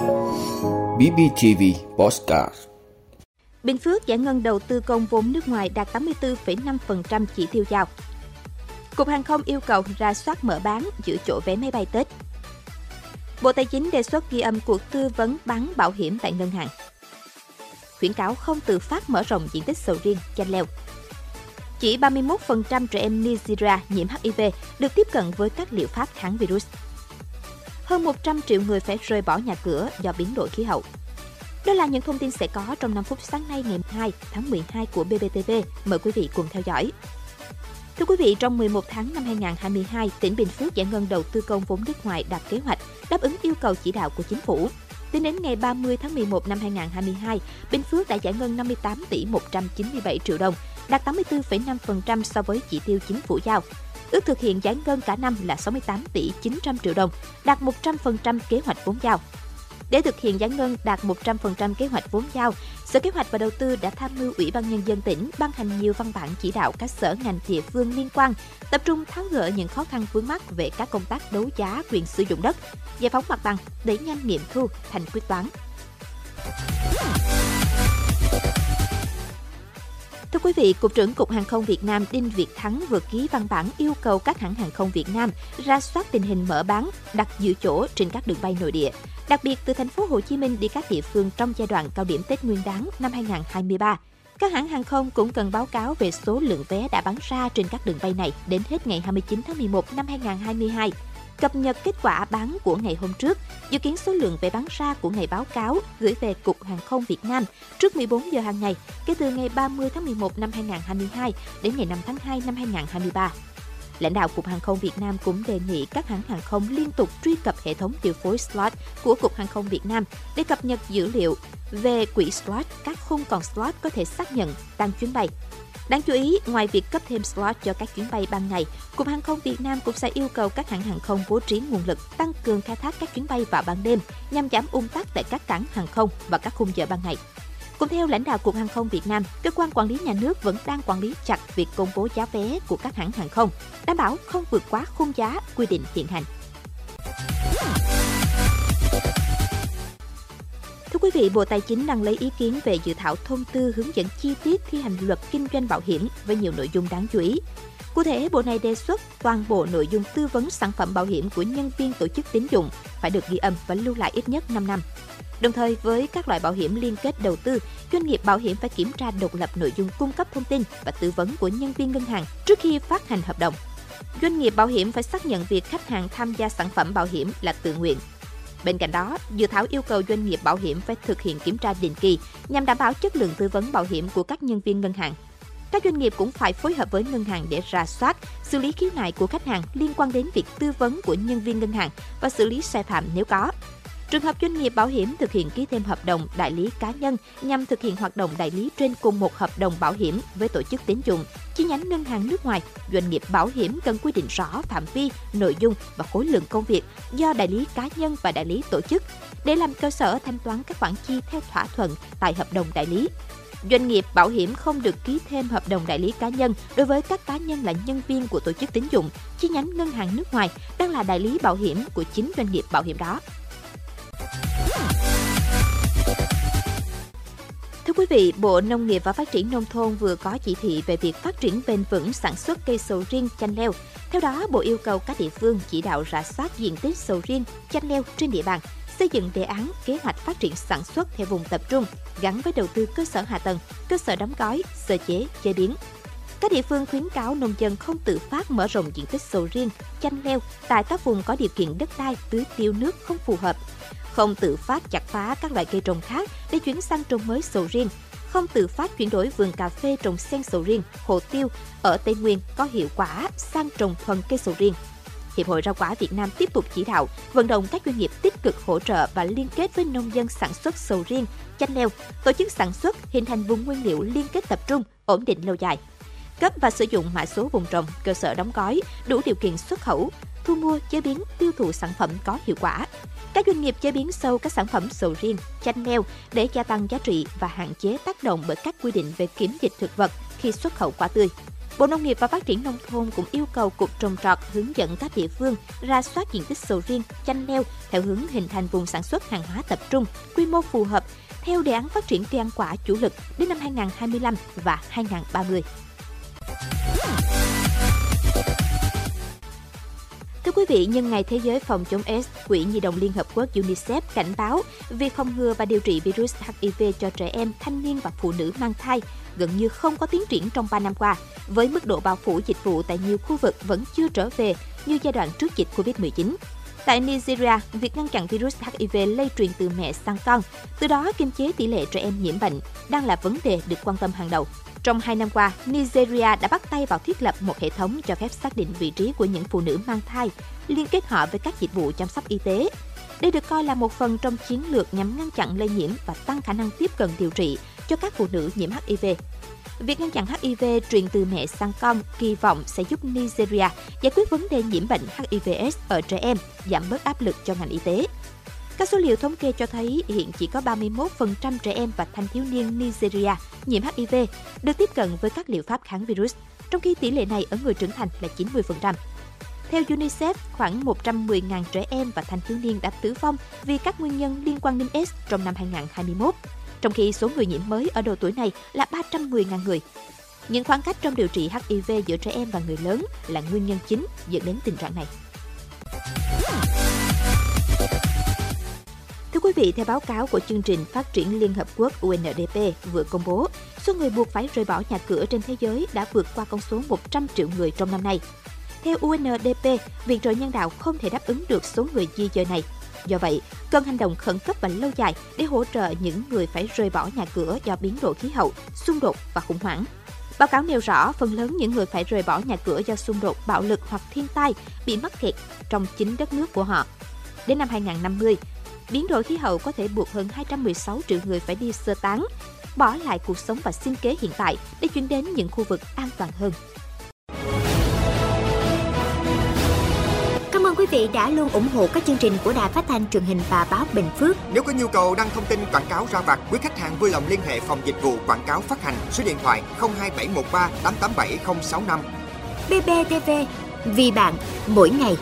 BBTV Postcard Bình Phước giải ngân đầu tư công vốn nước ngoài đạt 84,5% chỉ tiêu giao. Cục Hàng không yêu cầu ra soát mở bán giữ chỗ vé máy bay Tết. Bộ Tài chính đề xuất ghi âm cuộc tư vấn bán bảo hiểm tại ngân hàng. Khuyến cáo không tự phát mở rộng diện tích sầu riêng, chanh leo. Chỉ 31% trẻ em Nigeria nhiễm HIV được tiếp cận với các liệu pháp kháng virus. Hơn 100 triệu người phải rời bỏ nhà cửa do biến đổi khí hậu. Đó là những thông tin sẽ có trong 5 phút sáng nay ngày 2 tháng 12 của BBTV. Mời quý vị cùng theo dõi. Thưa quý vị, trong 11 tháng năm 2022, tỉnh Bình Phước giải ngân đầu tư công vốn nước ngoài đạt kế hoạch, đáp ứng yêu cầu chỉ đạo của chính phủ. Tính đến ngày 30 tháng 11 năm 2022, Bình Phước đã giải ngân 58 tỷ 197 triệu đồng, đạt 84,5% so với chỉ tiêu chính phủ giao. Ước thực hiện giải ngân cả năm là 68 tỷ 900 triệu đồng, đạt 100% kế hoạch vốn giao. Để thực hiện giải ngân đạt 100% kế hoạch vốn giao, Sở Kế hoạch và Đầu tư đã tham mưu Ủy ban Nhân dân tỉnh ban hành nhiều văn bản chỉ đạo các sở ngành địa phương liên quan, tập trung tháo gỡ những khó khăn vướng mắt về các công tác đấu giá quyền sử dụng đất, giải phóng mặt bằng, đẩy nhanh nghiệm thu thành quyết toán. Thưa quý vị, Cục trưởng Cục Hàng không Việt Nam Đinh Việt Thắng vừa ký văn bản yêu cầu các hãng hàng không Việt Nam ra soát tình hình mở bán, đặt giữ chỗ trên các đường bay nội địa, đặc biệt từ thành phố Hồ Chí Minh đi các địa phương trong giai đoạn cao điểm Tết Nguyên đán năm 2023. Các hãng hàng không cũng cần báo cáo về số lượng vé đã bán ra trên các đường bay này đến hết ngày 29 tháng 11 năm 2022 cập nhật kết quả bán của ngày hôm trước, dự kiến số lượng vé bán ra của ngày báo cáo gửi về Cục Hàng không Việt Nam trước 14 giờ hàng ngày kể từ ngày 30 tháng 11 năm 2022 đến ngày 5 tháng 2 năm 2023. Lãnh đạo Cục Hàng không Việt Nam cũng đề nghị các hãng hàng không liên tục truy cập hệ thống điều phối slot của Cục Hàng không Việt Nam để cập nhật dữ liệu về quỹ slot, các khung còn slot có thể xác nhận tăng chuyến bay. Đáng chú ý, ngoài việc cấp thêm slot cho các chuyến bay ban ngày, Cục Hàng không Việt Nam cũng sẽ yêu cầu các hãng hàng không bố trí nguồn lực tăng cường khai thác các chuyến bay vào ban đêm nhằm giảm ung tắc tại các cảng hàng không và các khung giờ ban ngày. Cũng theo lãnh đạo Cục Hàng không Việt Nam, cơ quan quản lý nhà nước vẫn đang quản lý chặt việc công bố giá vé của các hãng hàng không, đảm bảo không vượt quá khung giá quy định hiện hành. Quý vị, Bộ Tài chính đang lấy ý kiến về dự thảo thông tư hướng dẫn chi tiết thi hành luật kinh doanh bảo hiểm với nhiều nội dung đáng chú ý. Cụ thể, Bộ này đề xuất toàn bộ nội dung tư vấn sản phẩm bảo hiểm của nhân viên tổ chức tín dụng phải được ghi âm và lưu lại ít nhất 5 năm. Đồng thời, với các loại bảo hiểm liên kết đầu tư, doanh nghiệp bảo hiểm phải kiểm tra độc lập nội dung cung cấp thông tin và tư vấn của nhân viên ngân hàng trước khi phát hành hợp đồng. Doanh nghiệp bảo hiểm phải xác nhận việc khách hàng tham gia sản phẩm bảo hiểm là tự nguyện. Bên cạnh đó, dự thảo yêu cầu doanh nghiệp bảo hiểm phải thực hiện kiểm tra định kỳ nhằm đảm bảo chất lượng tư vấn bảo hiểm của các nhân viên ngân hàng. Các doanh nghiệp cũng phải phối hợp với ngân hàng để ra soát, xử lý khiếu nại của khách hàng liên quan đến việc tư vấn của nhân viên ngân hàng và xử lý sai phạm nếu có. Trường hợp doanh nghiệp bảo hiểm thực hiện ký thêm hợp đồng đại lý cá nhân nhằm thực hiện hoạt động đại lý trên cùng một hợp đồng bảo hiểm với tổ chức tín dụng, chi nhánh ngân hàng nước ngoài, doanh nghiệp bảo hiểm cần quy định rõ phạm vi, nội dung và khối lượng công việc do đại lý cá nhân và đại lý tổ chức để làm cơ sở thanh toán các khoản chi theo thỏa thuận tại hợp đồng đại lý. Doanh nghiệp bảo hiểm không được ký thêm hợp đồng đại lý cá nhân đối với các cá nhân là nhân viên của tổ chức tín dụng, chi nhánh ngân hàng nước ngoài đang là đại lý bảo hiểm của chính doanh nghiệp bảo hiểm đó. Quý vị, Bộ Nông nghiệp và Phát triển Nông thôn vừa có chỉ thị về việc phát triển bền vững sản xuất cây sầu riêng chanh leo. Theo đó, Bộ yêu cầu các địa phương chỉ đạo rà soát diện tích sầu riêng chanh leo trên địa bàn, xây dựng đề án kế hoạch phát triển sản xuất theo vùng tập trung gắn với đầu tư cơ sở hạ tầng, cơ sở đóng gói, sơ chế, chế biến. Các địa phương khuyến cáo nông dân không tự phát mở rộng diện tích sầu riêng, chanh leo tại các vùng có điều kiện đất đai tưới tiêu nước không phù hợp, không tự phát chặt phá các loại cây trồng khác để chuyển sang trồng mới sầu riêng, không tự phát chuyển đổi vườn cà phê trồng sen sầu riêng, hồ tiêu ở Tây Nguyên có hiệu quả sang trồng thuần cây sầu riêng. Hiệp hội Rau quả Việt Nam tiếp tục chỉ đạo, vận động các doanh nghiệp tích cực hỗ trợ và liên kết với nông dân sản xuất sầu riêng, chanh leo, tổ chức sản xuất, hình thành vùng nguyên liệu liên kết tập trung, ổn định lâu dài. Cấp và sử dụng mã số vùng trồng, cơ sở đóng gói, đủ điều kiện xuất khẩu, thu mua, chế biến, tiêu thụ sản phẩm có hiệu quả. Các doanh nghiệp chế biến sâu các sản phẩm sầu riêng, chanh leo để gia tăng giá trị và hạn chế tác động bởi các quy định về kiểm dịch thực vật khi xuất khẩu quả tươi. Bộ Nông nghiệp và Phát triển Nông thôn cũng yêu cầu Cục Trồng trọt hướng dẫn các địa phương ra soát diện tích sầu riêng, chanh leo theo hướng hình thành vùng sản xuất hàng hóa tập trung, quy mô phù hợp theo đề án phát triển cây ăn quả chủ lực đến năm 2025 và 2030. Thưa quý vị, nhân ngày Thế giới phòng chống AIDS, Quỹ Nhi đồng Liên Hợp Quốc UNICEF cảnh báo việc phòng ngừa và điều trị virus HIV cho trẻ em, thanh niên và phụ nữ mang thai gần như không có tiến triển trong 3 năm qua, với mức độ bao phủ dịch vụ tại nhiều khu vực vẫn chưa trở về như giai đoạn trước dịch COVID-19. Tại Nigeria, việc ngăn chặn virus HIV lây truyền từ mẹ sang con, từ đó kiềm chế tỷ lệ trẻ em nhiễm bệnh, đang là vấn đề được quan tâm hàng đầu. Trong hai năm qua, Nigeria đã bắt tay vào thiết lập một hệ thống cho phép xác định vị trí của những phụ nữ mang thai, liên kết họ với các dịch vụ chăm sóc y tế. Đây được coi là một phần trong chiến lược nhằm ngăn chặn lây nhiễm và tăng khả năng tiếp cận điều trị cho các phụ nữ nhiễm HIV. Việc ngăn chặn HIV truyền từ mẹ sang con kỳ vọng sẽ giúp Nigeria giải quyết vấn đề nhiễm bệnh HIV/AIDS ở trẻ em, giảm bớt áp lực cho ngành y tế. Các số liệu thống kê cho thấy hiện chỉ có 31% trẻ em và thanh thiếu niên Nigeria nhiễm HIV được tiếp cận với các liệu pháp kháng virus, trong khi tỷ lệ này ở người trưởng thành là 90%. Theo UNICEF, khoảng 110.000 trẻ em và thanh thiếu niên đã tử vong vì các nguyên nhân liên quan đến AIDS trong năm 2021, trong khi số người nhiễm mới ở độ tuổi này là 310.000 người. Những khoảng cách trong điều trị HIV giữa trẻ em và người lớn là nguyên nhân chính dẫn đến tình trạng này. Quý vị, theo báo cáo của chương trình Phát triển Liên Hợp Quốc UNDP vừa công bố, số người buộc phải rời bỏ nhà cửa trên thế giới đã vượt qua con số 100 triệu người trong năm nay. Theo UNDP, viện trợ nhân đạo không thể đáp ứng được số người di dời này. Do vậy, cần hành động khẩn cấp và lâu dài để hỗ trợ những người phải rời bỏ nhà cửa do biến đổi khí hậu, xung đột và khủng hoảng. Báo cáo nêu rõ phần lớn những người phải rời bỏ nhà cửa do xung đột, bạo lực hoặc thiên tai bị mắc kẹt trong chính đất nước của họ. Đến năm 2050, biến đổi khí hậu có thể buộc hơn 216 triệu người phải đi sơ tán, bỏ lại cuộc sống và sinh kế hiện tại để chuyển đến những khu vực an toàn hơn. Cảm ơn quý vị đã luôn ủng hộ các chương trình của Đài Phát thanh truyền hình và báo Bình Phước. Nếu có nhu cầu đăng thông tin quảng cáo ra vặt, quý khách hàng vui lòng liên hệ phòng dịch vụ quảng cáo phát hành số điện thoại 02713 887065. BBTV, vì bạn, mỗi ngày.